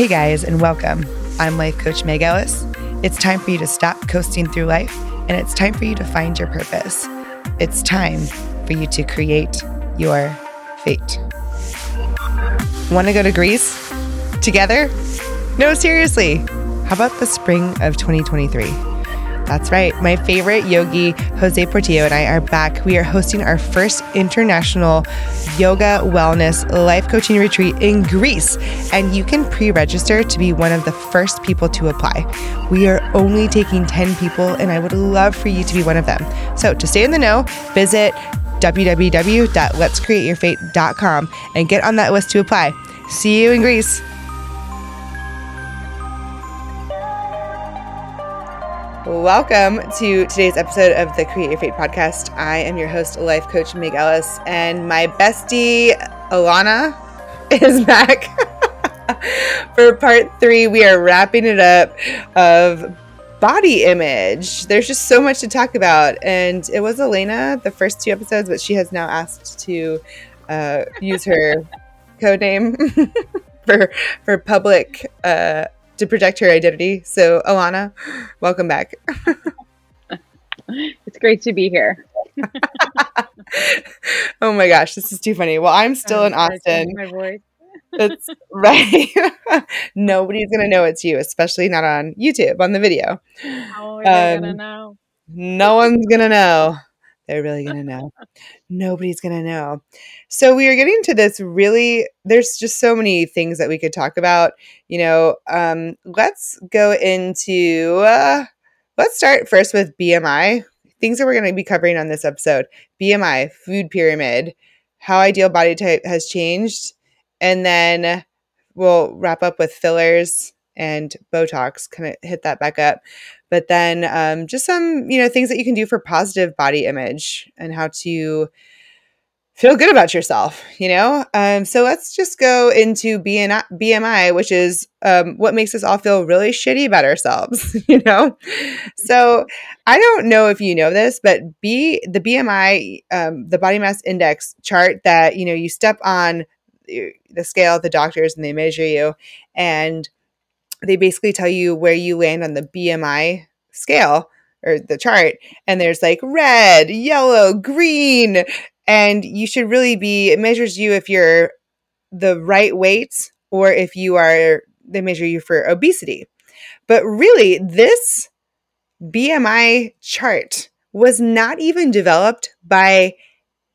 Hey guys, and welcome. I'm life coach Meg Ellis. It's time for you to stop coasting through life, and it's time for you to find your purpose. It's time for you to create your fate. Want to go to Greece together? No, seriously. How about the spring of 2023? That's right. My favorite yogi, Jose Portillo, and I are back. We are hosting our first international yoga, wellness, life coaching retreat in Greece. And you can pre register to be one of the first people to apply. We are only taking 10 people, and I would love for you to be one of them. So to stay in the know, visit www.letscreateyourfate.com and get on that list to apply. See you in Greece. Welcome to today's episode of the Create Your Fate podcast. I am your host, life coach Meg Ellis, and my bestie Alana is back for part three. We are wrapping it up of body image. There's just so much to talk about, and it was Elena the first two episodes, but she has now asked to uh, use her code name for for public. Uh, to protect her identity. So, Alana, welcome back. it's great to be here. oh my gosh, this is too funny. Well, I'm still in Austin. My voice. That's right. Nobody's gonna know it's you, especially not on YouTube on the video. How are um, gonna know? No one's gonna know. They're really gonna know. Nobody's gonna know. So we are getting to this really. There's just so many things that we could talk about. You know, um, let's go into. Uh, let's start first with BMI. Things that we're going to be covering on this episode: BMI, food pyramid, how ideal body type has changed, and then we'll wrap up with fillers and Botox. Kind of hit that back up but then um, just some you know things that you can do for positive body image and how to feel good about yourself you know? Um, so let's just go into BNI, bmi which is um, what makes us all feel really shitty about ourselves you know? So i don't know if you know this but b the bmi um, the body mass index chart that you know you step on the scale the doctors and they measure you and they basically tell you where you land on the BMI scale or the chart and there's like red, yellow, green and you should really be it measures you if you're the right weight or if you are they measure you for obesity. But really this BMI chart was not even developed by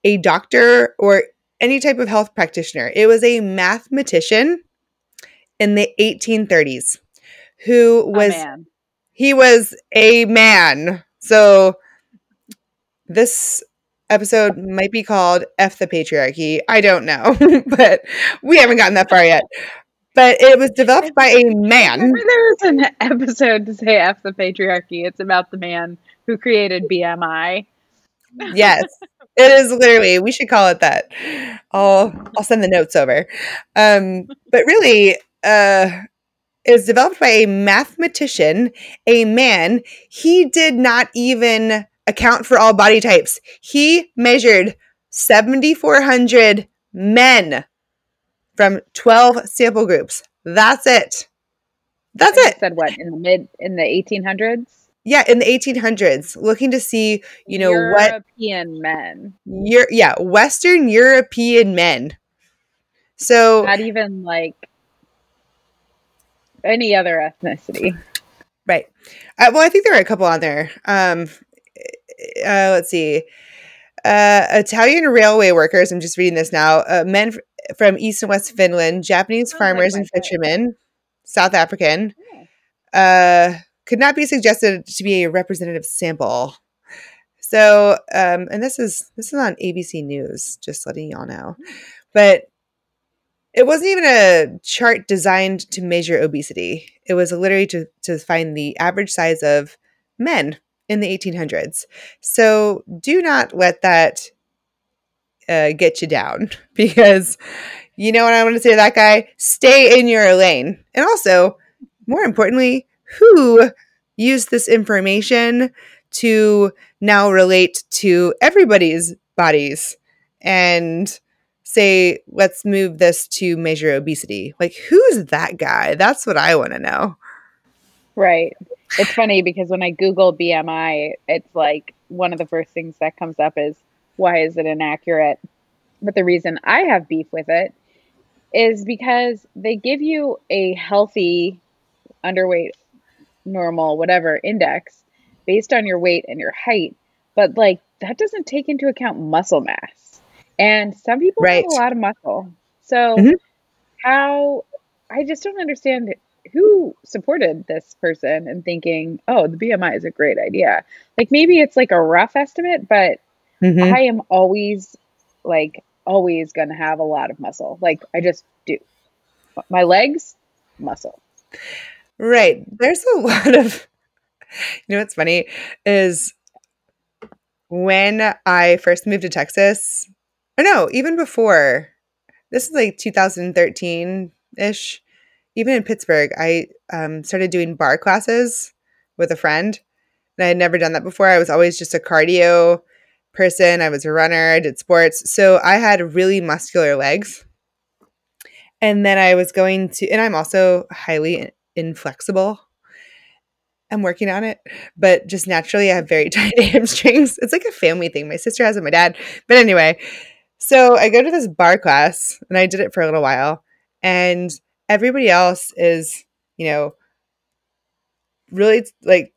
a doctor or any type of health practitioner. It was a mathematician in the 1830s who was he was a man. So this episode might be called F the patriarchy. I don't know, but we haven't gotten that far yet. But it was developed by a man. There's an episode to say F the patriarchy. It's about the man who created BMI. Yes. It is literally. We should call it that. I'll I'll send the notes over. Um, but really, uh, it was developed by a mathematician, a man. He did not even account for all body types. He measured 7,400 men from 12 sample groups. That's it. That's it. Said what in the mid in the 1800s? Yeah, in the 1800s, looking to see, you know, European what European men. Your yeah, Western European men. So not even like any other ethnicity. Right. Uh, well, I think there are a couple on there. Um, uh, let's see. Uh, Italian railway workers. I'm just reading this now. Uh, men f- from East and West Finland, Japanese oh, farmers and fishermen, South African. Uh, could not be suggested to be a representative sample. So, um, and this is this is on ABC News. Just letting y'all know, hmm. but it wasn't even a chart designed to measure obesity. It was literally to, to find the average size of men in the 1800s. So do not let that uh, get you down because you know what I want to say to that guy? Stay in your lane. And also, more importantly, who used this information to now relate to everybody's bodies and say, let's move this to measure obesity. Like, who's that guy? That's what I want to know. Right. It's funny because when I Google BMI, it's like one of the first things that comes up is why is it inaccurate? But the reason I have beef with it is because they give you a healthy, underweight, normal, whatever index based on your weight and your height. But like that doesn't take into account muscle mass. And some people Right. have a lot of muscle. So Mhm. how I just don't understand who supported this person and thinking, oh, the BMI is a great idea. Like maybe it's like a rough estimate, but Mhm. I am always like always going to have a lot of muscle. Like I just do. My legs, muscle. Right. There's a lot of, you know, what's funny is when I first moved to Texas, or know, even before, this is like 2013 ish, even in Pittsburgh, I um, started doing barre classes with a friend. And I had never done that before. I was always just a cardio person. I was a runner. I did sports. So I had really muscular legs. And then I was going to, and I'm also highly inflexible. I'm working on it, but just naturally, I have very tight hamstrings. It's like a family thing. My sister has it, my dad. But anyway, so I go to this barre class and I did it for a little while, and everybody else is, you know, really like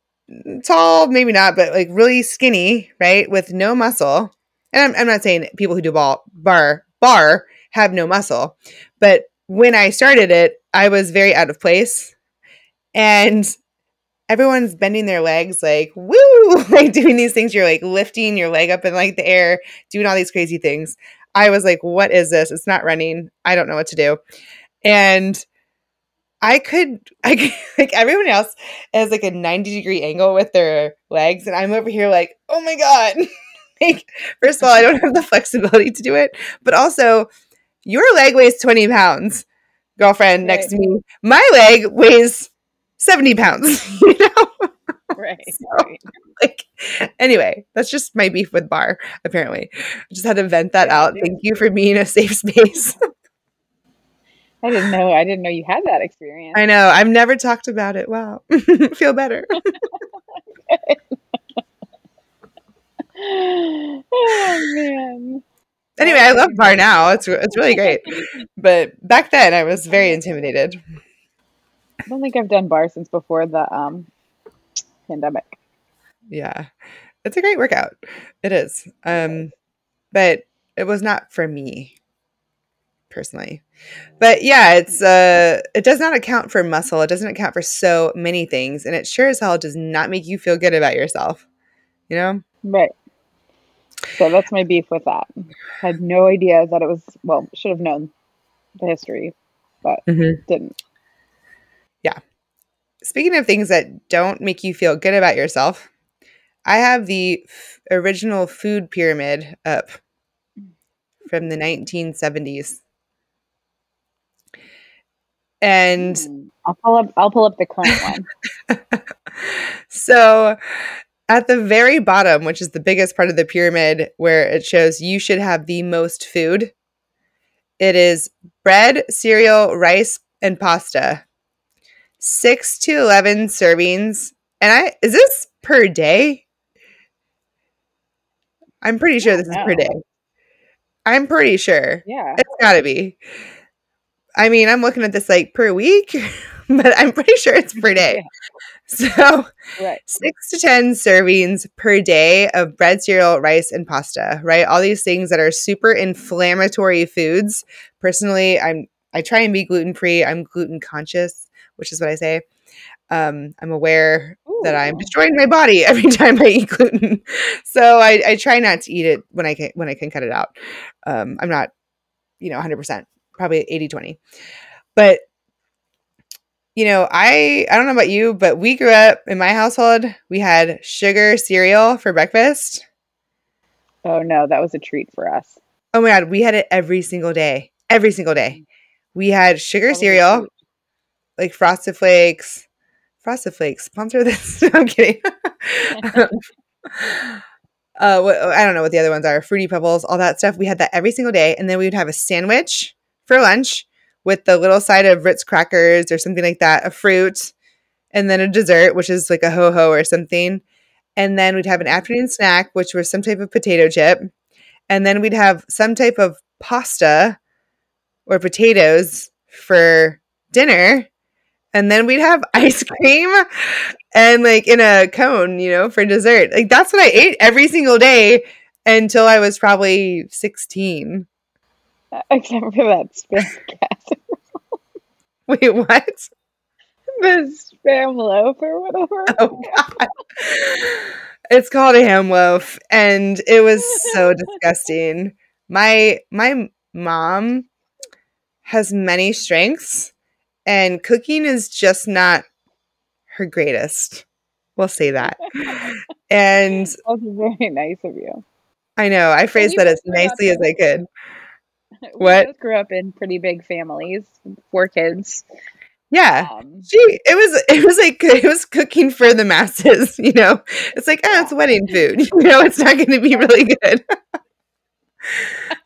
tall, maybe not, but like really skinny, right? With no muscle. And I'm, I'm not saying people who do ball, barre barre have no muscle, but when I started it, I was very out of place, and everyone's bending their legs like woo, like doing these things. You're like lifting your leg up in like the air, doing all these crazy things. I was like, what is this? It's not running. I don't know what to do, and I could, I could, like everyone else has like a 90 degree angle with their legs. And I'm over here like, oh my God. like, first of all, I don't have the flexibility to do it. But also, your leg weighs 20 pounds, girlfriend next to me. My leg weighs 70 pounds, you know? Right. So- right. like, anyway, that's just my beef with barre, apparently. I just had to vent that out. Thank you for being a safe space. I didn't know. I didn't know you had that experience. I know. I've never talked about it. Wow. Feel better. oh man. Anyway, I love barre now. It's it's really great. But back then, I was very intimidated. I don't think I've done barre since before the um pandemic. Yeah, it's a great workout. It is. Um, but it was not for me personally. But yeah, it's uh, it does not account for muscle. It doesn't account for so many things, and it sure as hell does not make you feel good about yourself. You know? Right. So that's my beef with that. I Had no idea that it was well, should have known the history, but Mhm. didn't. Speaking of things that don't make you feel good about yourself, I have the f- original food pyramid up from the 1970s. And Hmm. I'll pull up I'll pull up the current one. so at the very bottom, which is the biggest part of the pyramid where it shows you should have the most food, it is bread, cereal, rice, and pasta. 6 to 11 servings. And I is this per day? I'm pretty sure this is per day. I'm pretty sure. Yeah. It's got to be. I mean, I'm looking at this like per week, but I'm pretty sure it's per day. So, Right. six to 10 servings per day of bread, cereal, rice, and pasta, right? All these things that are super inflammatory foods. Personally, I'm I try and be gluten free. I'm gluten conscious, which is what I say. Um, I'm aware that I'm destroying my body every time I eat gluten. So I, I try not to eat it when I can when I can cut it out. Um, I'm not, you know, 100%, probably 80 20. But you know, I I don't know about you, but we grew up in my household, we had sugar cereal for breakfast. Oh no, that was a treat for us. Oh my god, we had it every single day. Every single day. We had sugar That was a cereal. Like Frosted Flakes. Frosted Flakes, sponsor this. I'm kidding. uh, I don't know what the other ones are, fruity pebbles, all that stuff. We had that every single day, and then we would have a sandwich for lunch with the little side of Ritz crackers or something like that, a fruit, and then a dessert, which is like a ho ho or something. And then we'd have an afternoon snack, which was some type of potato chip. And then we'd have some type of pasta or potatoes for dinner. And then we'd have ice cream and like in a cone, you know, for dessert. Like that's what I ate every single day until I was probably 16. Except for that spam casserole. Wait, what? The spam loaf or whatever. Oh god. It's called a ham loaf and it was so disgusting. My my mom has many strengths and cooking is just not her greatest. We'll say that. And That's very nice of you. I know I phrased that as nicely as I could. We What? both grew up in pretty big families, four kids. Yeah. Um, She it was it was like it was cooking for the masses, you know. It's like, oh, it's wedding food. You know, it's not gonna be really good.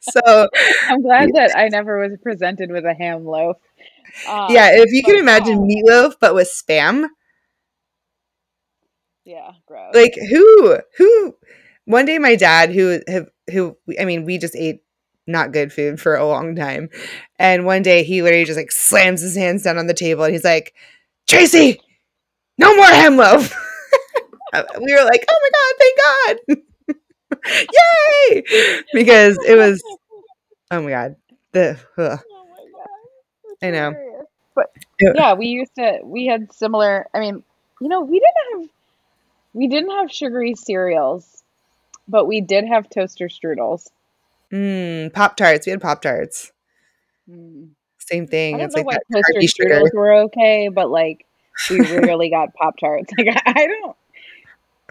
so I'm glad that I never was presented with a ham loaf. Um, yeah, if you can imagine yeah, meatloaf but with spam, yeah, gross. like who who one day my dad who have who I mean, we just ate not good food for a long time. And one day he literally just like slams his hands down on the table and he's like, Tracy, no more ham loaf. we were like, oh my god, thank God. Yay! Because it was oh my god. The ugh, Oh my god, that's I know. But yeah, we used to. We had similar. I mean, you know, we didn't have we didn't have sugary cereals, but we did have toaster strudels. Mm, Pop Tarts. We had Pop Tarts. Mm. Same I thing. don't It's know like why that toaster tarty sugar. strudels were okay, but like we rarely got Pop Tarts. Like I, I don't.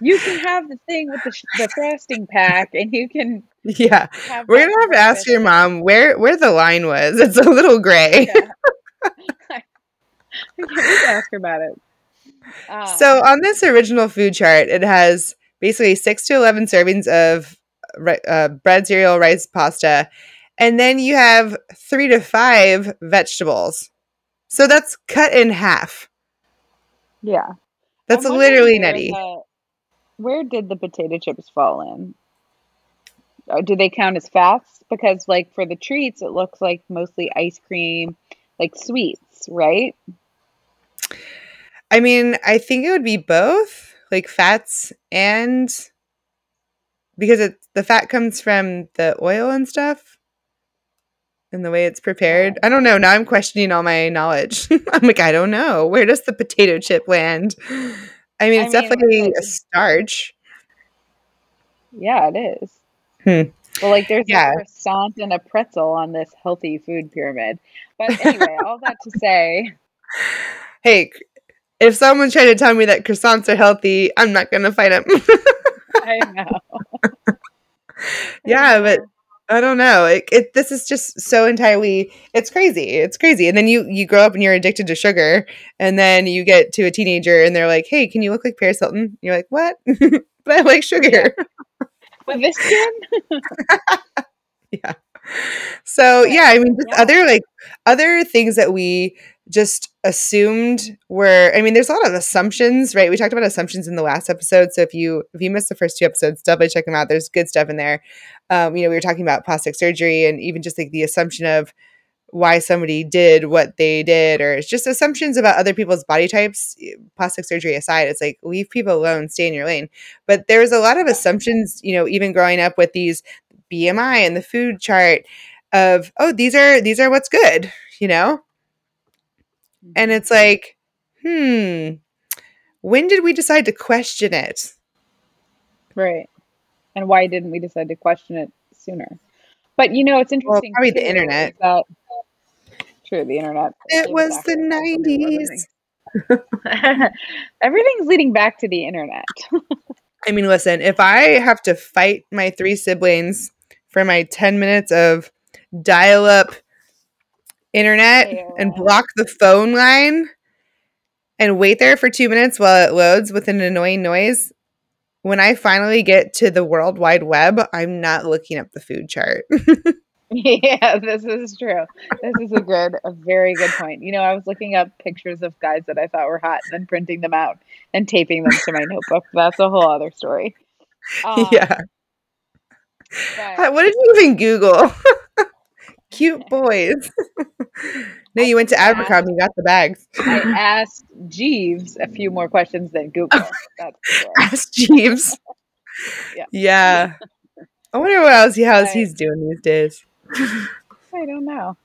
You can have the thing with the, the frosting pack, and you can Yeah. We're gonna have to ask your mom where where the line was. It's a little gray. Yeah. I can't wait to ask her about it. So Um, on this original food chart, it has basically six to eleven servings of uh, bread, cereal, rice, pasta, and then you have three to five vegetables. So that's cut in half. yeah. That's literally nutty. the- where did the potato chips fall in? Uh, do they count as fats? Because like for the treats, it looks like mostly ice cream, like sweets, right? I mean, I think it would be both, like fats and because it the fat comes from the oil and stuff and the way it's prepared. I don't know. Now I'm questioning all my knowledge. I'm like, I don't know. Where does the potato chip land? I mean, I it's mean, definitely a starch. Yeah, it is. Hmm. Well, like there's Yeah. a croissant and a pretzel on this healthy food pyramid. But anyway, all that to say, Hey, if someone's trying to tell me that croissants are healthy, I'm not going to fight them. I know. Yeah, but. I don't know. It, it this is just so entirely it's crazy. It's crazy. And then you you grow up and you're addicted to sugar and then you get to a teenager and they're like, "Hey, can you look like Paris Hilton?" You're like, "What?" but I like sugar. with this kid, yeah. So, yeah, I mean just Yeah. other like other things that we just assumed were I mean there's a lot of assumptions, right? We talked about assumptions in the last episode. So if you if you missed the first two episodes, definitely check them out. There's good stuff in there. Um, you know, we were talking about plastic surgery and even just like the assumption of why somebody did what they did, or it's just assumptions about other people's body types. Plastic surgery aside, it's like leave people alone, stay in your lane. But there's a lot of assumptions, you know, even growing up with these BMI and the food chart of oh these are these are what's good, you know, and it's like hmm, when did we decide to question it? right? And why didn't we decide to question it sooner? But you know, it's interesting. probably the internet. That, true, the internet. It was the access to do nineties. Everything's leading back to the internet. I mean, listen, if I have to fight my three siblings for my 10 minutes of dial up internet and block the phone line and wait there for two minutes while it loads with an annoying noise, when I finally get to the World Wide Web, I'm not looking up the food chart. yeah, this is true. This is a good, a very good point. You know, I was looking up pictures of guys that I thought were hot and then printing them out and taping them to my notebook. That's a whole other story. Um, yeah. But, what did you even Google? Cute boys. no, you went to Abercrombie and got the bags. I asked Jeeves a few more questions than Google. That's. Ask Jeeves. yeah. Yeah. I wonder what else he how's he's doing these days. I don't know.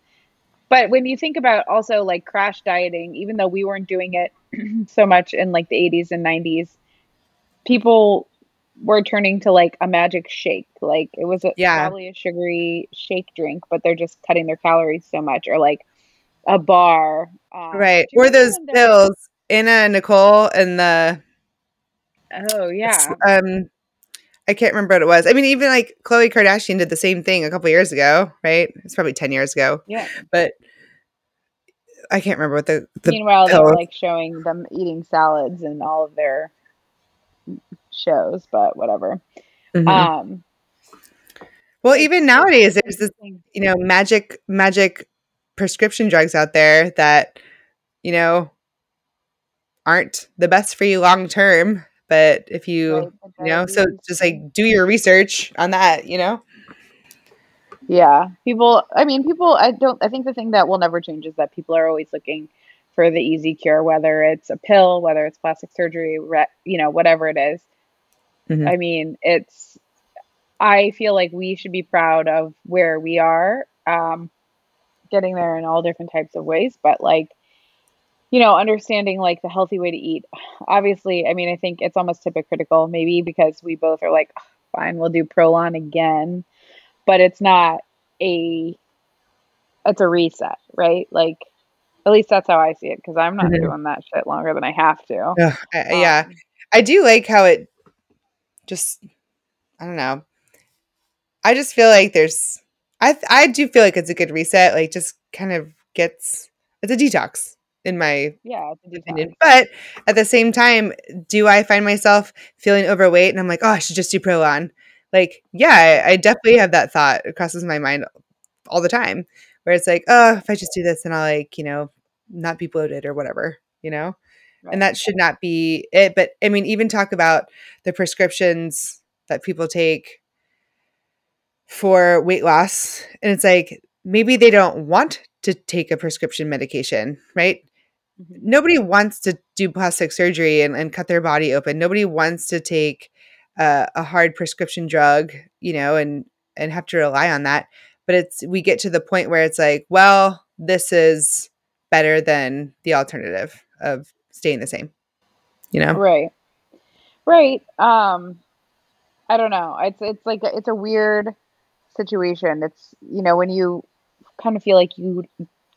But when you think about also like crash dieting, even though we weren't doing it so much in like the 80s and 90s, people were turning to like a magic shake. Like it was a, yeah. probably a sugary shake drink, but they're just cutting their calories so much, or like a bar. Um, right. Or those pills, Anna Nicole and the. Oh, yeah. Um, I can't remember what it was. I mean, even like Khloe Kardashian did the same thing a couple years ago, right? It's probably 10 years ago. Yeah. But I can't remember what the. the Meanwhile, they're like showing them eating salads and all of their shows, but whatever. Mm-hmm. Um, well, even nowadays, there's this, you know, magic, magic prescription drugs out there that, you know, aren't the best for you long term. But if you, right, you know, so just like do your research on that, you know? Yeah. People, I mean, people, I don't, I think the thing that will never change is that people are always looking for the easy cure, whether it's a pill, whether it's plastic surgery, re- you know, whatever it is. Mm-hmm. I mean, it's, I feel like we should be proud of where we are, um, getting there in all different types of ways, but like, you know, understanding like the healthy way to eat. Obviously, I mean, I think it's almost hypocritical, maybe because we both are like, fine, we'll do Prolon again, but it's not a, it's a reset, right? Like, at least that's how I see it because I'm not mm-hmm. doing that shit longer than I have to. Uh, yeah, um, I do like how it just I don't know. I just feel like there's I I do feel like it's a good reset. Like just kind of gets it's a detox in my yeah opinion. But at the same time, do I find myself feeling overweight and I'm like, oh, I should just do Prolon? Like, yeah, I, I definitely have that thought. It crosses my mind all the time. Where it's like, oh, if I just do this, then I'll like, you know, not be bloated or whatever, you know? Right. And that should not be it. But I mean, even talk about the prescriptions that people take for weight loss. And it's like, maybe they don't want to take a prescription medication, right? Mm-hmm. Nobody wants to do plastic surgery and, and, cut their body open. Nobody wants to take uh, a hard prescription drug, you know, and and have to rely on that. But it's we get to the point where it's like, well, this is better than the alternative of staying the same. You know? Right. Right. Um I don't know. It's it's like a, it's a weird situation. It's you know when you kind of feel like you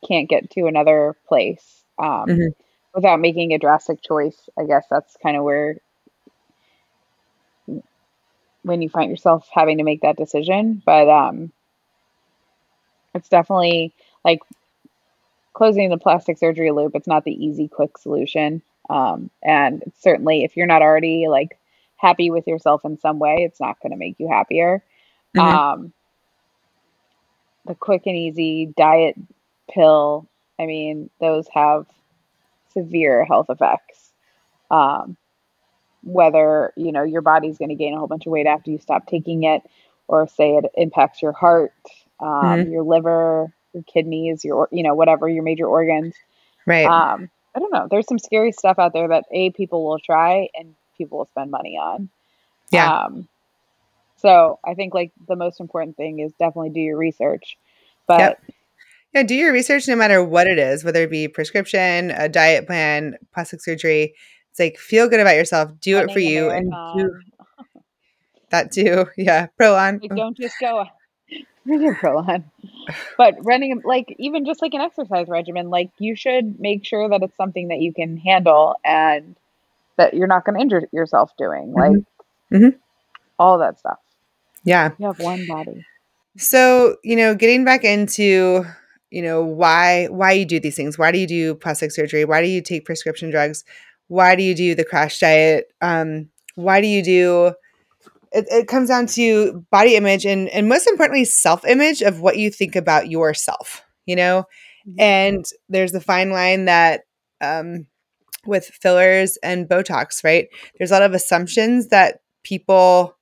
can't get to another place um, mm-hmm. without making a drastic choice. I guess that's kind of where when you find yourself having to make that decision. But um, it's definitely like closing the plastic surgery loop, it's not the easy, quick solution. Um, and certainly, if you're not already like happy with yourself in some way, it's not going to make you happier. Mm-hmm. Um, the quick and easy diet pill, I mean, those have severe health effects. Um, whether you know your body's going to gain a whole bunch of weight after you stop taking it, or say it impacts your heart, um, mm-hmm. your liver, your kidneys, your you know whatever your major organs. Right. Um, I don't know. There's some scary stuff out there that a people will try and people will spend money on. Yeah. Um, so I think like the most important thing is definitely do your research. But yep. yeah, do your research no matter what it is, whether it be prescription, a diet plan, plastic surgery. It's like feel good about yourself. Do it for you and do that too. Yeah. Prolon. Like, don't just go Running Prolon. But running like even just like an exercise regimen, like you should make sure that it's something that you can handle and that you're not going to injure yourself doing. Like mm-hmm. Mm-hmm. all that stuff. Yeah. You have one body. So, you know, getting back into, you know, why why you do these things. Why do you do plastic surgery? Why do you take prescription drugs? Why do you do the crash diet? Um, why do you do it, it comes down to body image and and most importantly self-image of what you think about yourself you know? Mhm. and there's the fine line that um with fillers and botox right? There's a lot of assumptions that people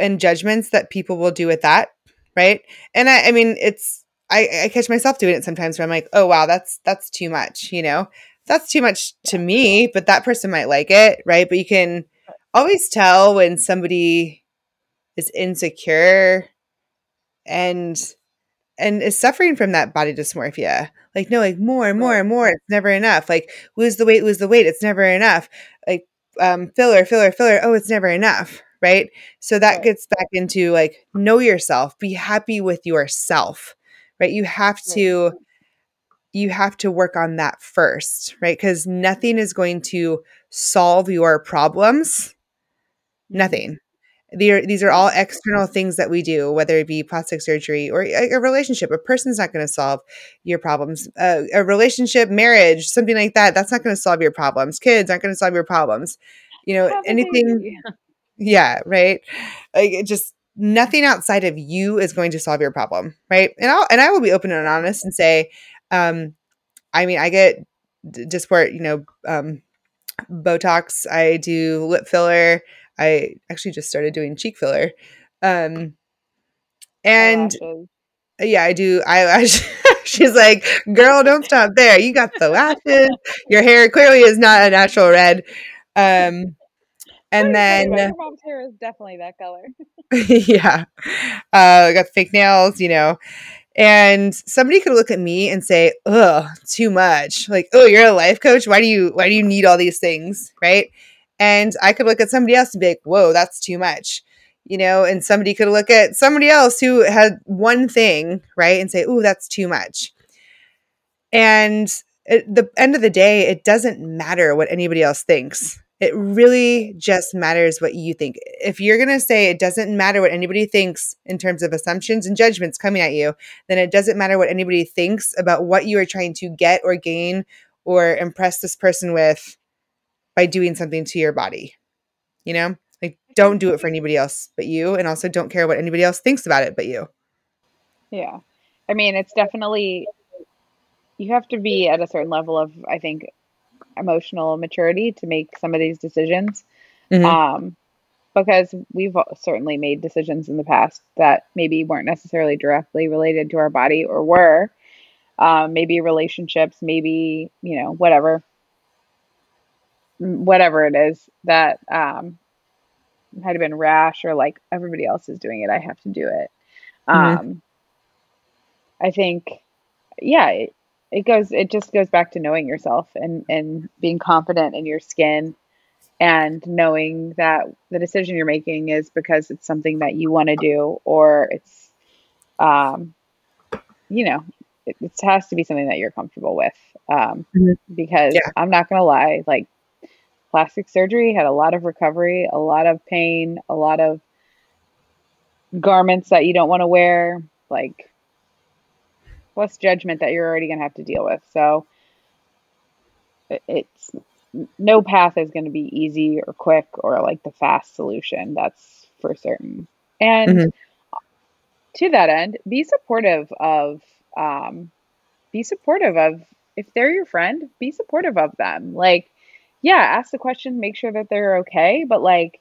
and judgments that people will do with that right? And i i mean it's i i catch myself doing it sometimes where i'm like oh wow that's that's too much you know? That's too much to me but that person might like it right? But you can always tell when somebody is insecure and and is suffering from that body dysmorphia. Like, no, like more and more and more. It's never enough. Like, lose the weight, lose the weight. It's never enough. Like, um, filler, filler, filler. Oh, it's never enough. Right. So that gets back into like, know yourself, be happy with yourself. Right. You have to, you have to work on that first. Right. Because nothing is going to solve your problems. Nothing. These are all external things that we do, whether it be plastic surgery or a, a relationship. A person's not going to solve your problems. Uh, a relationship, marriage, something like that, that's not going to solve your problems. Kids aren't going to solve your problems. You know, a anything. Yeah, right. Like it just nothing outside of you is going to solve your problem, right? And I'll and I will be open and honest and say, um, I mean, I get d- Dysport, you know, um, Botox. I do lip filler. I actually just started doing cheek filler. Um, and Eyelashes. yeah, I do eyelash. She's like, girl, don't stop there. You got the lashes. Your hair clearly is not a natural red. Um, and then? Your mom's hair is definitely that color. yeah, uh, I got fake nails, you know. And somebody could look at me and say, "Ugh, too much." Like, "Oh, you're a life coach. Why do you why do you need all these things?" Right? And I could look at somebody else and be like, "Whoa, that's too much." You know, and somebody could look at somebody else who had one thing, right, and say, "Ooh, that's too much." And at the end of the day, it doesn't matter what anybody else thinks. It really just matters what you think. If you're going to say it doesn't matter what anybody thinks in terms of assumptions and judgments coming at you, then it doesn't matter what anybody thinks about what you are trying to get or gain or impress this person with by doing something to your body. You know? Like don't do it for anybody else but you and also don't care what anybody else thinks about it but you. Yeah. I mean, it's definitely you have to be at a certain level of, I think, emotional maturity to make some of these decisions. Mhm. Um, because we've certainly made decisions in the past that maybe weren't necessarily directly related to our body or were, um, maybe relationships, maybe, you know, whatever, whatever it is that um, had been rash or like everybody else is doing it, I have to do it. Mhm. Um, I think, yeah, it, it goes, it just goes back to knowing yourself and, and being confident in your skin and knowing that the decision you're making is because it's something that you want to do or it's, um, you know, it, it has to be something that you're comfortable with. Um, Mhm. because Yeah. I'm not going to lie, like plastic surgery had a lot of recovery, a lot of pain, a lot of garments that you don't want to wear, like plus judgment that you're already going to have to deal with. So it's no path is going to be easy or quick or like the fast solution. That's for certain. And Mhm. to that end, be supportive of, um, be supportive of if they're your friend, be supportive of them. Like, yeah, ask the question, make sure that they're okay, but like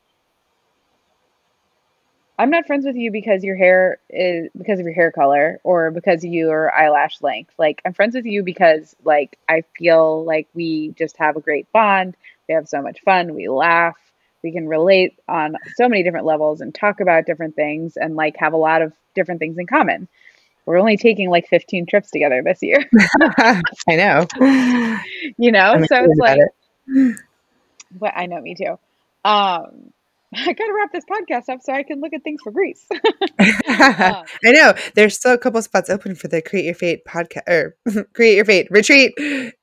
I'm not friends with you because your hair is because of your hair color or because of your eyelash length. Like I'm friends with you because like I feel like we just have a great bond. We have so much fun. We laugh. We can relate on so many different levels and talk about different things and like have a lot of different things in common. We're only taking like 15 trips together this year, I know. you know? I'm So it's like, it. but I know me too. Um I gotta wrap this podcast up so I can look at things for Greece. I um, know. There's still a couple spots open for the Create Your Fate podcast or Create Your Fate retreat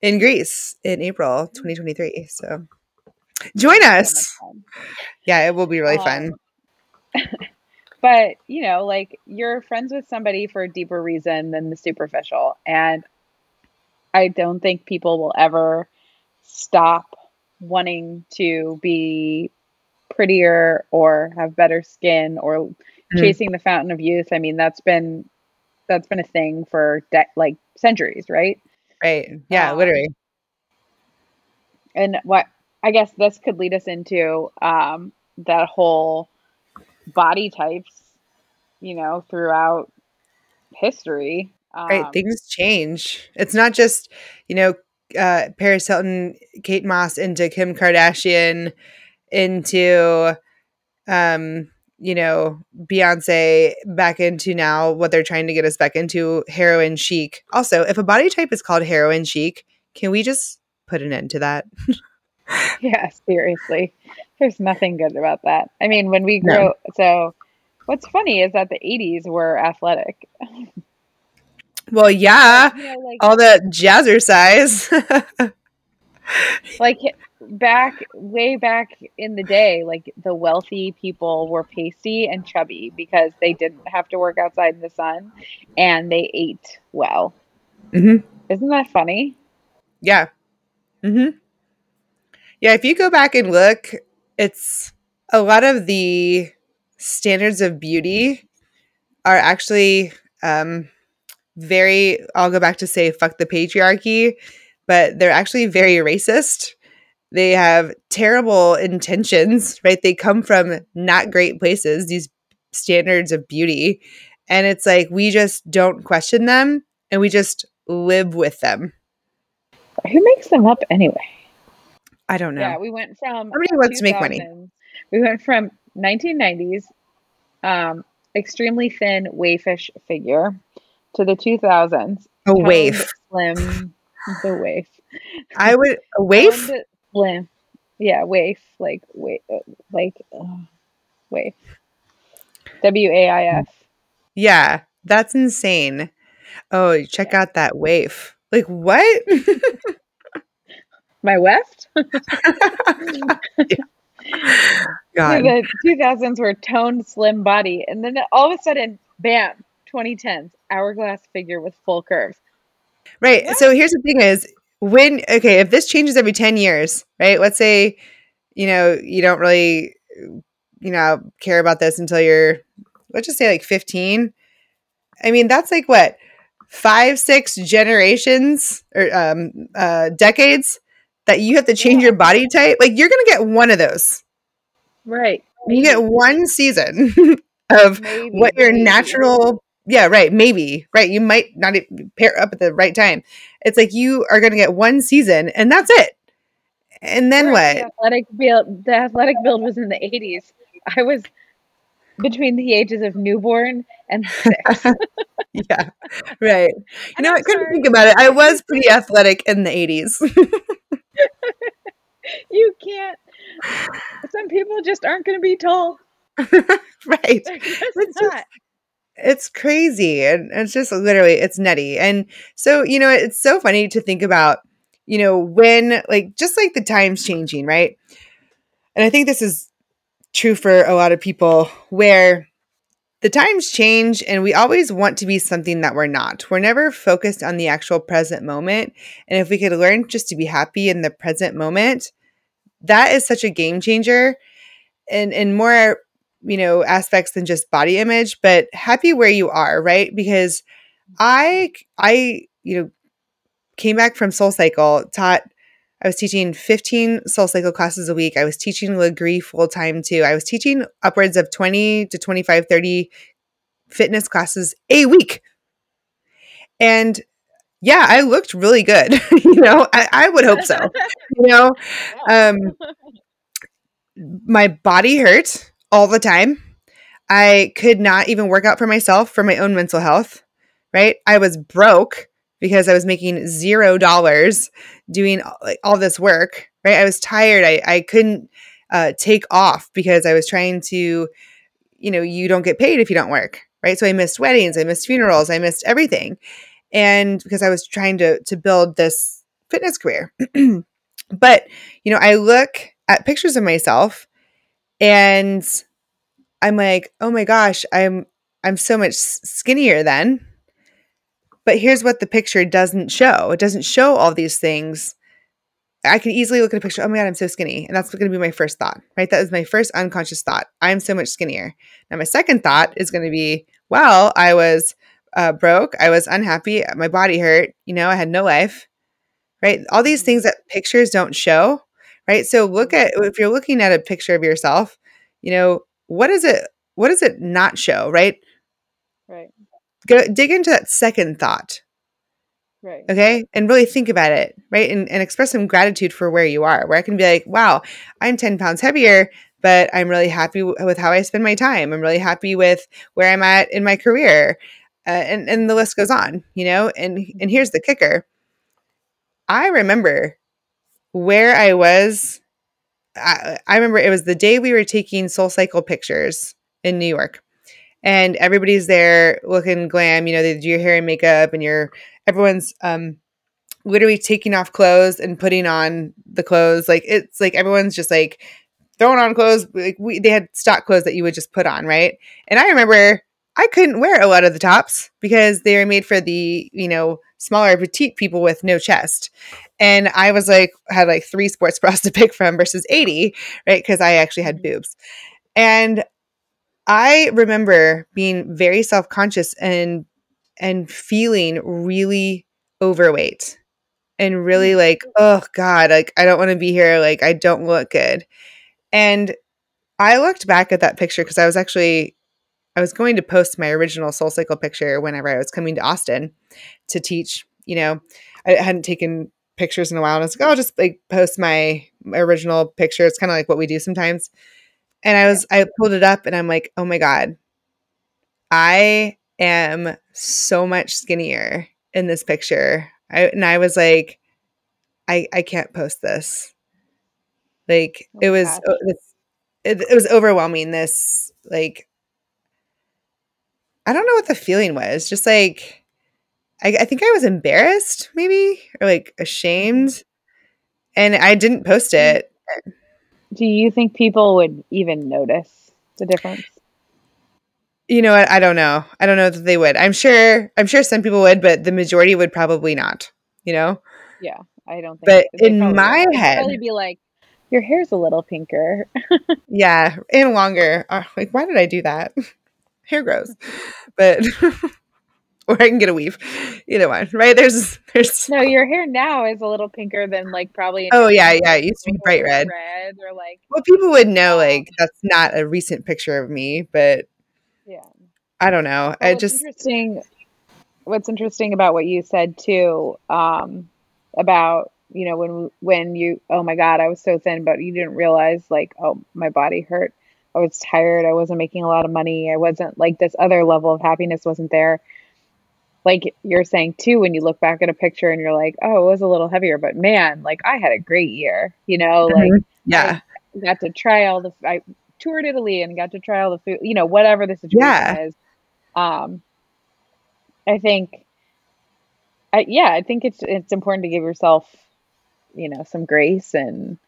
in Greece in April 2023. So join that'll so us. Yeah, it will be really fun. Um, but you know, like you're friends with somebody for a deeper reason than the superficial, and I don't think people will ever stop wanting to be prettier or have better skin or Mhm. chasing the fountain of youth. I mean, that's been that's been a thing for de- like centuries, right? Right. Yeah, Um, literally. and what I guess this could lead us into um, that whole body types, you know, throughout history. Right, Um, things change. It's not just, you know, uh, Paris Hilton, Kate Moss into Kim Kardashian into, um, you know, Beyonce back into now what they're trying to get us back into heroin chic. Also, if a body type is called heroin chic, can we just put an end to that? yeah, seriously, there's nothing good about that. I mean, when we No. grow, so what's funny is that the '80s were athletic. Well, yeah, You know, like all the jazzercise. like back way back in the day like the wealthy people were pasty and chubby because they didn't have to work outside in the sun and they ate well Mm-hmm. isn't that funny Yeah. Mm-hmm. Yeah, if you go back and look, it's a lot of the standards of beauty are actually um, very, I'll go back to say fuck the patriarchy, but they're actually very racist. They have terrible intentions, right? They come from not great places, these standards of beauty. And it's like we just don't question them and we just live with them. who makes them up anyway I don't know. yeah we went from Somebody wants to make money. we went from 1990s um extremely thin waifish figure to the 2000s A waif. slim the waif I would a waif. Slim yeah waif like wait like uh, waif w-a-i-f Yeah, that's insane. Oh, check out that waif. Like what? my weft God. the 2000s were toned slim body and then all of a sudden bam 2010s hourglass figure with full curves Right. What? So here's the thing is when okay, if this changes every 10 years, right? Let's say you know, you don't really you know, care about this until you're let's just say like 15. I mean, that's like what? 5 6 generations or um uh decades that you have to change Yeah. your body type. Like you're going to get one of those. right You get one season of maybe, what your maybe. natural yeah right maybe right you might not pair up at the right time. It's like you are going to get one season and that's it. And then Right, the what? athletic build the athletic build was in the 80s i was between the ages of newborn and six. Yeah right. You know i couldn't sorry, think about it. I was pretty athletic in the 80s you can't. Some people just aren't going to be tall. Right. Just It's crazy and it's just literally it's nutty and so you know it's so funny to think about you know when like just like the times changing right? And i think this is true for a lot of people where the times change and we always want to be something that we're not. We're never focused on the actual present moment and if we could learn just to be happy in the present moment that is such a game changer and and more you know aspects than just body image but happy where you are right? Because i i you know came back from SoulCycle taught i was teaching 15 SoulCycle classes a week. I was teaching Lagree full time too. I was teaching upwards of 20 to 25 30 fitness classes a week. And yeah i looked really good you know? I, I would hope so you know? Um my body hurt all the time. I could not even work out for myself for my own mental health, right? I was broke because I was making zero dollars doing like all this work, right? I was tired. I, I couldn't uh, take off because I was trying to, you know, you don't get paid if you don't work, right? So I missed weddings, I missed funerals, I missed everything. And because I was trying to to build this fitness career. but, you know, I look at pictures of myself and I'm like, "Oh my gosh, I'm I'm so much skinnier then." But here's what the picture doesn't show. It doesn't show all these things I can easily look at a picture, oh my God, I'm so skinny. And that's going to be my first thought, right? That was my first unconscious thought. I'm so much skinnier. Now, my second thought is going to be, well, I was uh, broke. I was unhappy. My body hurt. You know, I had no life, right? All these things that pictures don't show, right? So look at, if you're looking at a picture of yourself, you know, what is it, what does it not show, right? Right. Go dig into that second thought Right. Okay. And really think about it, right? And, and express some gratitude for where you are, where I can be like, wow, I'm 10 pounds heavier, but I'm really happy w- with how I spend my time. I'm really happy with where I'm at in my career. Uh, and, and the list goes on, you know? And, and here's the kicker I remember where I was. I, I remember it was the day we were taking SoulCycle pictures in New York and everybody's there looking glam. You know, they do your hair and makeup, and you're everyone's um literally taking off clothes and putting on the clothes. Like it's like everyone's just like throwing on clothes. Like we, they had stock clothes that you would just put on, right? And I remember I couldn't wear a lot of the tops because they were made for the you know smaller petite people with no chest. And I was like had like three sports bras to pick from versus 80, right? Because I actually had mm-hmm. boobs. And I remember being very self-conscious and and feeling really overweight and really mm-hmm. like, oh God, like I don't want to be here. Like I don't look good. And I looked back at that picture because I was actually I was going to post my original SoulCycle picture whenever I was coming to Austin to teach. You know, I hadn't taken pictures in a while, and I was like, oh, I'll just like post my, original picture. It's kind of like what we do sometimes. And I was I pulled it up, and I'm like, oh my god, I am so much skinnier in this picture. I, and I was like, I I can't post this. Like Oh it was it, it was overwhelming. This like I don't know what the feeling was. Just like I, I think I was embarrassed, maybe or like ashamed, and I didn't post it. do you think people would even notice the difference? You know what? I don't know. I don't know that they would. I'm sure. I'm sure some people would, but the majority would probably not. You know. Yeah, I don't think But in my. They'd head, probably be like, "Your hair's a little pinker." yeah, and longer. Uh, like, why did I do that? Hair grows, but or I can get a weave. Either one, right? There's, there's. No, your hair now is a little pinker than like probably Oh yeah, yeah. It used to be bright red. red or like, Well, people would know um, like that's not a recent picture of me, but yeah. I don't know. But I just interesting, what's interesting about what you said too, um, about you know when when you oh my God I was so thin, but you didn't realize like oh my body hurt. I was tired. I wasn't making a lot of money. I wasn't like this other level of happiness wasn't there. Like you're saying too, when you look back at a picture and you're like, oh, it was a little heavier, but man, like I had a great year. You know, like Mhm. yeah, I got to try all the I toured Italy and got to try all the food. You know, whatever the situation yeah, is. Um, I think, I, yeah, I think it's it's important to give yourself, you know, some grace and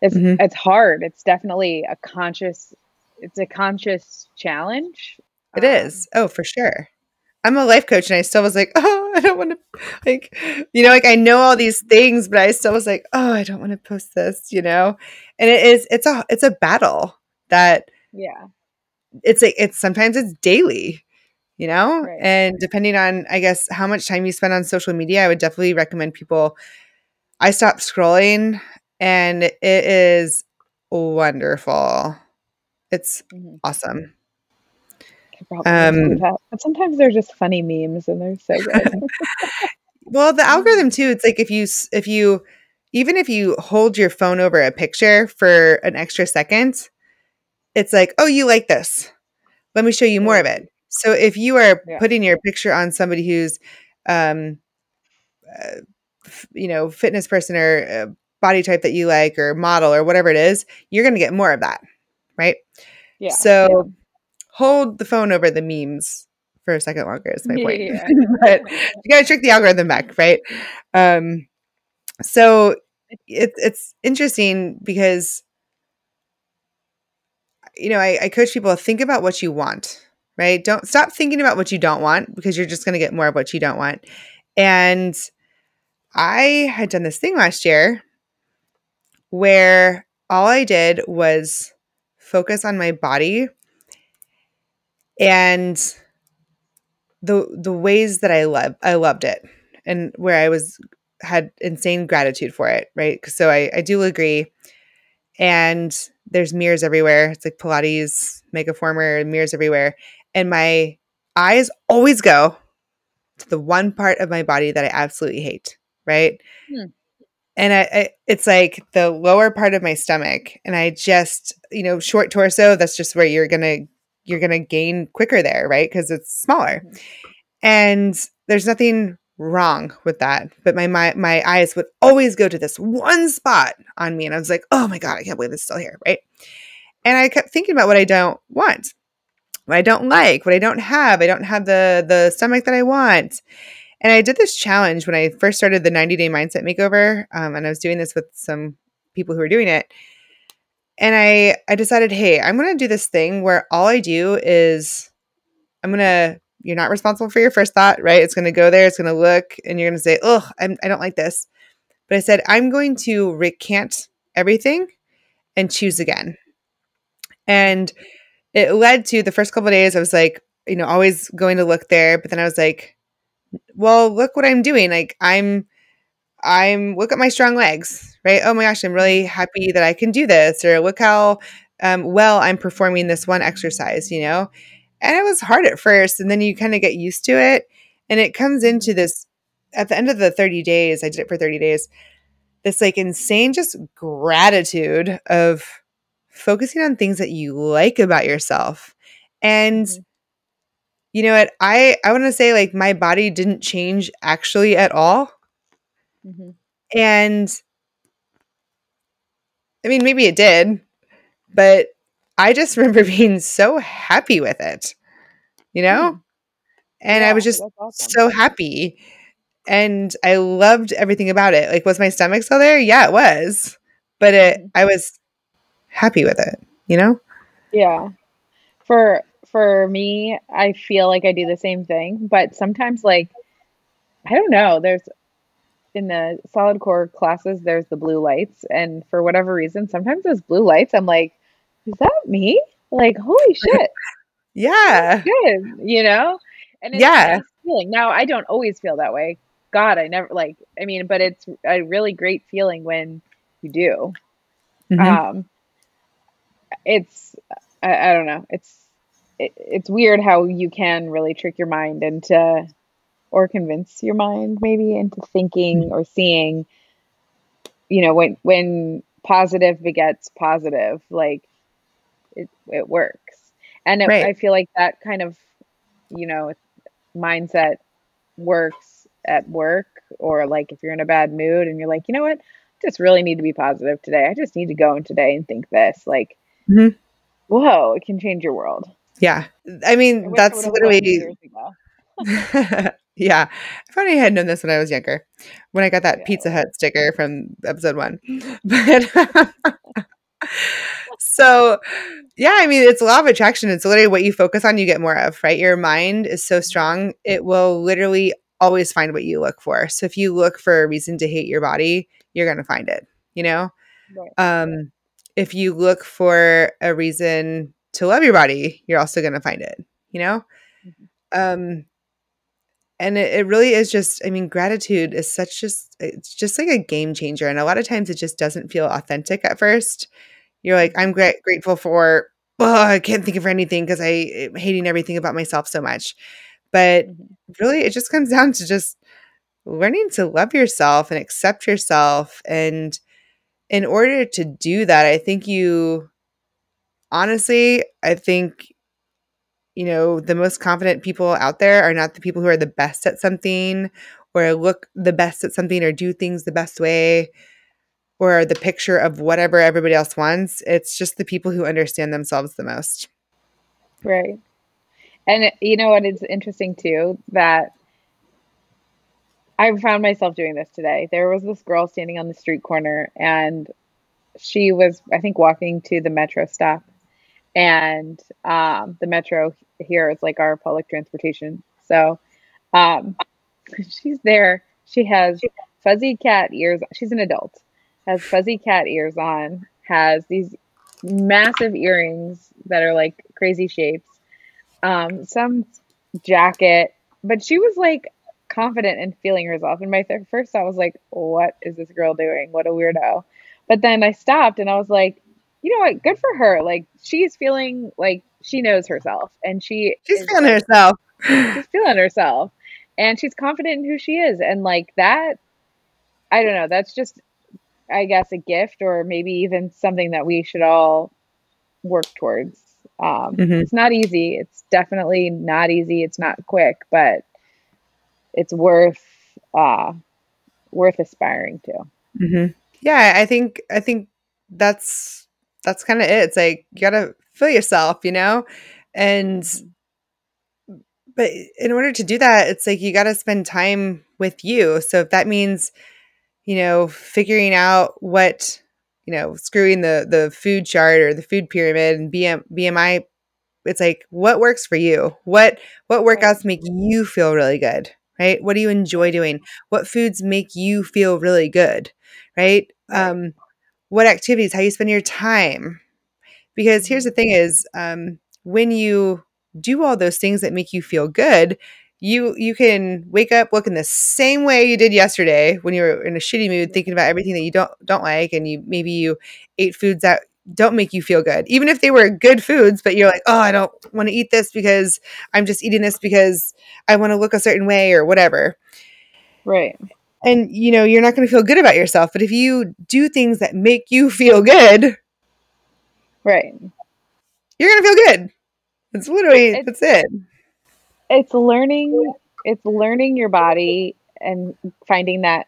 it's hmm it's hard. It's definitely a conscious, it's a conscious challenge. it is. Um, Oh, for sure. I'm a life coach, and I still was like, oh, I don't want to, like, you know, like I know all these things, but I still was like, oh, I don't want to post this, you know. And it is, it's a, it's a battle that yeah, it's like it's sometimes it's daily, you know. right. And depending on, I guess, how much time you spend on social media, I would definitely recommend people I stopped scrolling and it is wonderful. It's hmm awesome. I probably need to do Um. But sometimes they're just funny memes and they're so good. well, the algorithm too, it's like if you if you even if you hold your phone over a picture for an extra second, it's like, "Oh, you like this. Let me show you more of it." So if you are Yeah. putting your picture on somebody who's um uh, f- you know, fitness person or uh, body type that you like or model or whatever it is, you're going to get more of that, right? Yeah. Yeah. So hold the phone over the memes for a second longer is my point. Yeah. but you got to trick the algorithm back, right? Um, so it's it's interesting because you know I, I coach people to think about what you want, right? Don't stop thinking about what you don't want because you're just going to get more of what you don't want. And I had done this thing last year where all I did was focus on my body and the the ways that I love I loved it and where I was had insane gratitude for it, right? So I, I do agree. And there's mirrors everywhere. It's like Pilates, Megaformer, mirrors everywhere. And my eyes always go to the one part of my body that I absolutely hate, right? Hmm. And I, I, it's like the lower part of my stomach, and I just, you know, short torso. That's just where you're gonna you're gonna gain quicker there, right? Because it's smaller. Mm-hmm. And there's nothing wrong with that. But my, my my eyes would always go to this one spot on me. And I was like, oh my God, I can't believe it's still here. Right. And I kept thinking about what I don't want, what I don't like, what I don't have. I don't have the the stomach that I want. And I did this challenge when I first started the 90 day mindset makeover. Um, and I was doing this with some people who were doing it. And I, I decided, hey, I'm going to do this thing where all I do is I'm going to, you're not responsible for your first thought, right? It's going to go there, it's going to look, and you're going to say, oh, I'm, I don't like this. But I said, I'm going to recant everything and choose again. And it led to the first couple days, I was like, you know, always going to look there. But then I was like, well, look what I'm doing. Like I'm I'm look at my strong legs, right? Oh my gosh, I'm really happy that I can do this, or look how um, well I'm performing this one exercise, you know? And it was hard at first, and then you kind of get used to it. And it comes into this at the end of the 30 days, I did it for 30 days, this like insane just gratitude of focusing on things that you like about yourself. And mm-hmm you know what? I I want to say like my body didn't change actually at all. Mm-hmm. And I mean, maybe it did, but I just remember being so happy with it, you know? Mm. And yeah, I was just awesome. so happy. And I loved everything about it. Like, was my stomach still there? Yeah, it was. But it, mm-hmm. I was happy with it, you know? Yeah. For for me, I feel like I do the same thing, but sometimes like I don't know, there's in the Solidcore classes there's the blue lights and for whatever reason sometimes those blue lights I'm like is that me? Like holy shit. yeah. Good, you know? And it's yeah. Nice feeling. Now I don't always feel that way. God, I never like I mean, but it's a really great feeling when you do. Mm-hmm. Um it's I, I don't know. It's it, it's weird how you can really trick your mind into or convince your mind maybe into thinking mm-hmm. or seeing you know when when positive begets positive like it, it works and it, right. i feel like that kind of you know mindset works at work or like if you're in a bad mood and you're like you know what I just really need to be positive today i just need to go in today and think this like mm-hmm. whoa it can change your world yeah. I mean, I that's literally. yeah. If only I had known this when I was younger, when I got that yeah. Pizza Hut sticker from episode one. But so, yeah, I mean, it's a law of attraction. It's literally what you focus on, you get more of, right? Your mind is so strong, it will literally always find what you look for. So if you look for a reason to hate your body, you're going to find it, you know? Right. Um, if you look for a reason to love your body, you're also going to find it, you know? Mm-hmm. Um, and it, it really is just, I mean, gratitude is such just, it's just like a game changer. And a lot of times it just doesn't feel authentic at first. You're like, I'm gra- grateful for, oh, I can't think of anything because I am hating everything about myself so much. But mm-hmm. really, it just comes down to just learning to love yourself and accept yourself. And in order to do that, I think you honestly, I think you know, the most confident people out there are not the people who are the best at something or look the best at something or do things the best way or the picture of whatever everybody else wants. It's just the people who understand themselves the most. Right. And uh, you know what is interesting too that I found myself doing this today. There was this girl standing on the street corner and she was I think walking to the metro stop and um, the metro here is like our public transportation. So um, she's there. She has fuzzy cat ears. She's an adult. has fuzzy cat ears on, has these massive earrings that are like crazy shapes, um, some jacket, but she was like confident in feeling herself. And my th- first thought was like, what is this girl doing? What a weirdo. But then I stopped and I was like, you know what? Good for her. Like she's feeling like she knows herself and she She's is, feeling herself. she's feeling herself and she's confident in who she is and like that i don't know that's just i guess a gift or maybe even something that we should all work towards um, Mhm. it's not easy it's definitely not easy it's not quick but it's worth uh worth aspiring to Mhm. Yeah, I think I think that's that's kind of it. It's like you gotta feel yourself, you know, and but in order to do that, it's like you gotta spend time with you. So if that means, you know, figuring out what, you know, screwing the the food chart or the food pyramid and BM, BMI, it's like what works for you. What what workouts make you feel really good, right? What do you enjoy doing? What foods make you feel really good, right? right Um, what activities, how you spend your time. Because here's the thing is, um, when you do all those things that make you feel good, you you can wake up looking the same way you did yesterday when you were in a shitty mood, thinking about everything that you don't don't like, and you maybe you ate foods that don't make you feel good, even if they were good foods, but you're like, oh, I don't want to eat this because I'm just eating this because I want to look a certain way or whatever. right And you know, you're not going to feel good about yourself. But if you do things that make you feel good, right you're going to feel good. That's literally it's that's it. it's learning it's learning your body and finding that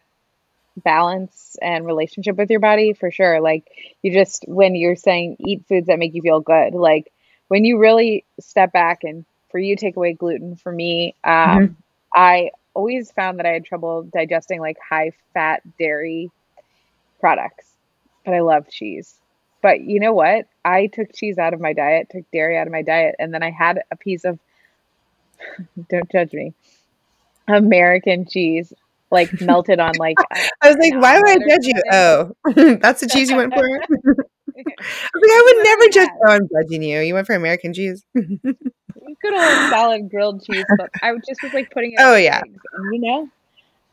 balance and relationship with your body for sure like you just when you're saying eat foods that make you feel good like when you really step back and for you take away gluten for me um i always found that i had trouble digesting like high fat dairy products but i love cheese but you know what i took cheese out of my diet took dairy out of my diet and then i had a piece of don't judge me american cheese like melted on like I was like, why would I judge you? Oh, that's the cheese you went for? I was like, I would never judge. Oh, I'm judging you. You went for American cheese. Good old solid grilled cheese, but I just was like putting it oh yeah. And you know,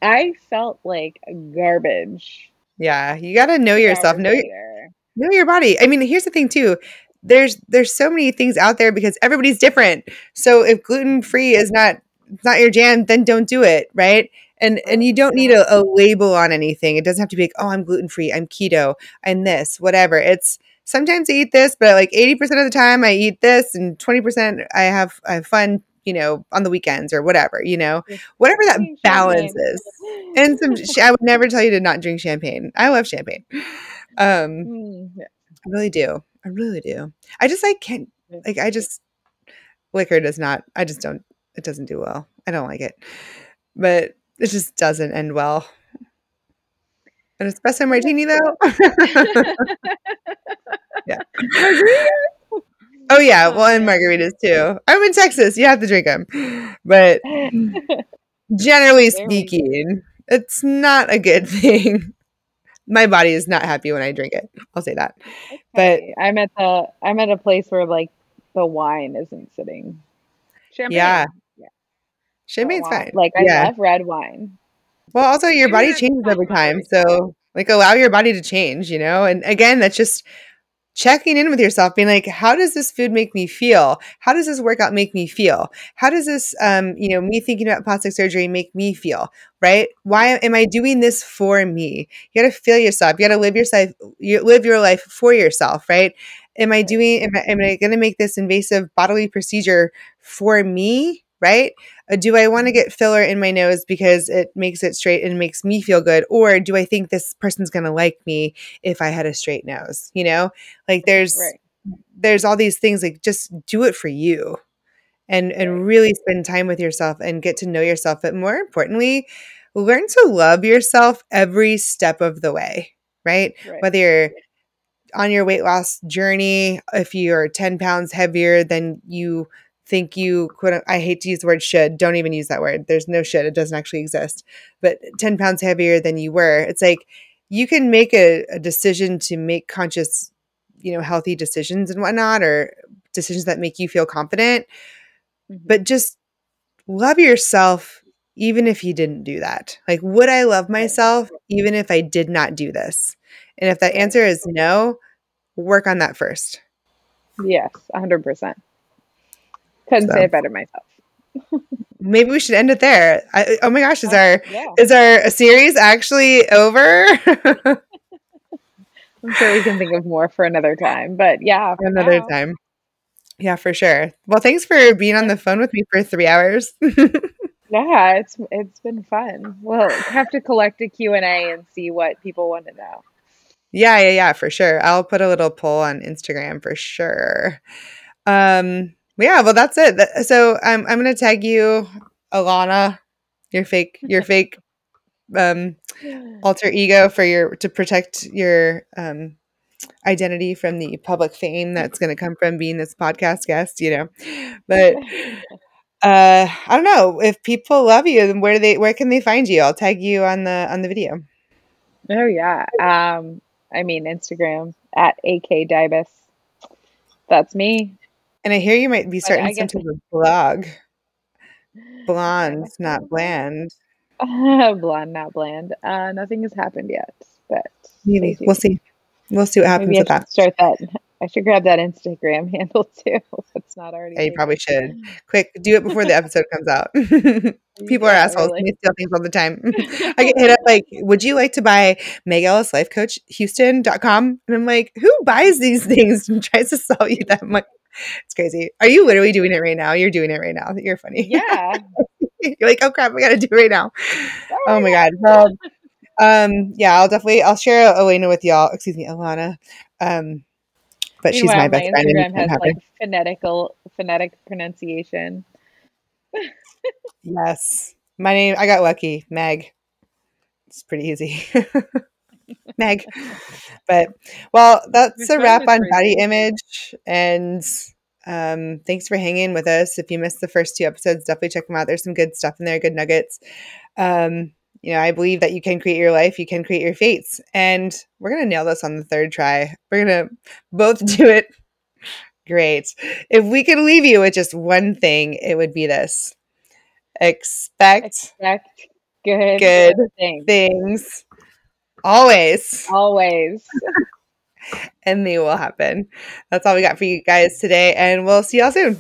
I felt like garbage yeah. You got to know yourself. Know your know your body. I mean, here's the thing too. There's there's so many things out there because everybody's different. So if gluten free is not it's not your jam, then don't do it, right? And and you don't need a, a label on anything. It doesn't have to be like, oh, I'm gluten free, I'm keto, I'm this, whatever. It's sometimes I eat this, but like 80% of the time I eat this and 20% I have I have fun, you know, on the weekends or whatever, you know. Whatever that balance is. And some I would never tell you to not drink champagne. I love champagne. Um Mm. I really do. I really do. I just like can't like I just liquor does not I just don't it doesn't do well. I don't like it. But it just doesn't end well. An espresso martini though? yeah. Oh yeah, well and ah. margaritas too. I'm in Texas. You have to drink them. But generally There we go. speaking, it's not a good thing. My body is not happy when I drink it. I'll say that. But I'm at the I'm at a place where like the wine isn't sitting. Champagne. Yeah. Don't champagne's fine. like I Yeah. love red wine. Well, also your body changes over time. So, like allow your body to change, you know? And again, that's just checking in with yourself being like how does this food make me feel? How does this workout make me feel? How does this um you know me thinking about plastic surgery make me feel? Right? Why am i doing this for me? You got to feel yourself. You got to live yourself you live your life for yourself right? Am i doing am i, am I going to make this invasive bodily procedure for me? Right uh, do i want to get filler in my nose because it makes it straight and makes me feel good? Or do i think this person's going to like me if i had a straight nose you know? Like there's Right. there's all these things like just do it for you and and really spend time with yourself and get to know yourself. But more importantly learn to love yourself every step of the way right? Right. whether you're on your weight loss journey if you're 10 pounds heavier than you think you quote i hate to use the word should don't even use that word there's no should it doesn't actually exist but 10 pounds heavier than you were it's like you can make a, a decision to make conscious, you know, healthy decisions and whatnot, or decisions that make you feel confident. Mhm. But just love yourself even if you didn't do that. Like, would I love myself even if I did not do this? And if that answer is no, work on that first. yes, hundred percent. Couldn't So. say it better myself. Maybe we should end it there. I, oh my gosh, is our Yeah, is our series actually over? I'm sure we can think of more for another time. But yeah, for Another now, time. Yeah, for sure. Well, thanks for being on the phone with me for three hours. Yeah, it's it's been fun. We'll have to collect a Q and A and see what people want to know. Yeah, yeah, yeah, for sure. I'll put a little poll on Instagram for sure. Um, yeah, well, that's it. So I'm I'm gonna tag you, Alana, your fake your fake um alter ego for your to protect your um identity from the public fame that's gonna come from being this podcast guest, you know. But uh I don't know if people love you, then where do they where can they find you? I'll tag you on the on the video. Oh yeah. Um, I mean Instagram at ak dibus. That's me. And I hear you might be starting some type of blog. Blonde, not bland. blonde, not bland. Uh, nothing has happened yet, but Maybe we'll see. We'll see what happens with that. start that. I should grab that Instagram handle too. That's not already. Yeah, you probably should. Quick, do it before the episode comes out. People are Yeah, assholes. really. They steal things all the time. I get hit up like, would you like to buy Meg Ellis Life Coach Houston.com? And I'm like, who buys these things and tries to sell you them? Like, it's crazy. Are you literally doing it right now? You're doing it right now. You're funny. Yeah. You're like, oh crap, I gotta do it right now. Oh my god. Well, um, yeah, I'll definitely I'll share Elena with y'all. Excuse me, Alana. Um, but she's my best friend. and Instagram has like phonetical phonetic pronunciation. Yes. My name, I got lucky. Meg. It's pretty easy. Meg. But, well, that's Your a wrap on body image. And um, thanks for hanging with us. If you missed the first two episodes, definitely check them out. There's some good stuff in there, good nuggets. Um, you know, I believe that you can create your life, you can create your fates. And we're going to nail this on the third try. We're going to both do it. Great. If we could leave you with just one thing, it would be this expect Expect good, Good things. things always, Always. and they will happen. That's all we got for you guys today, and we'll see y'all soon.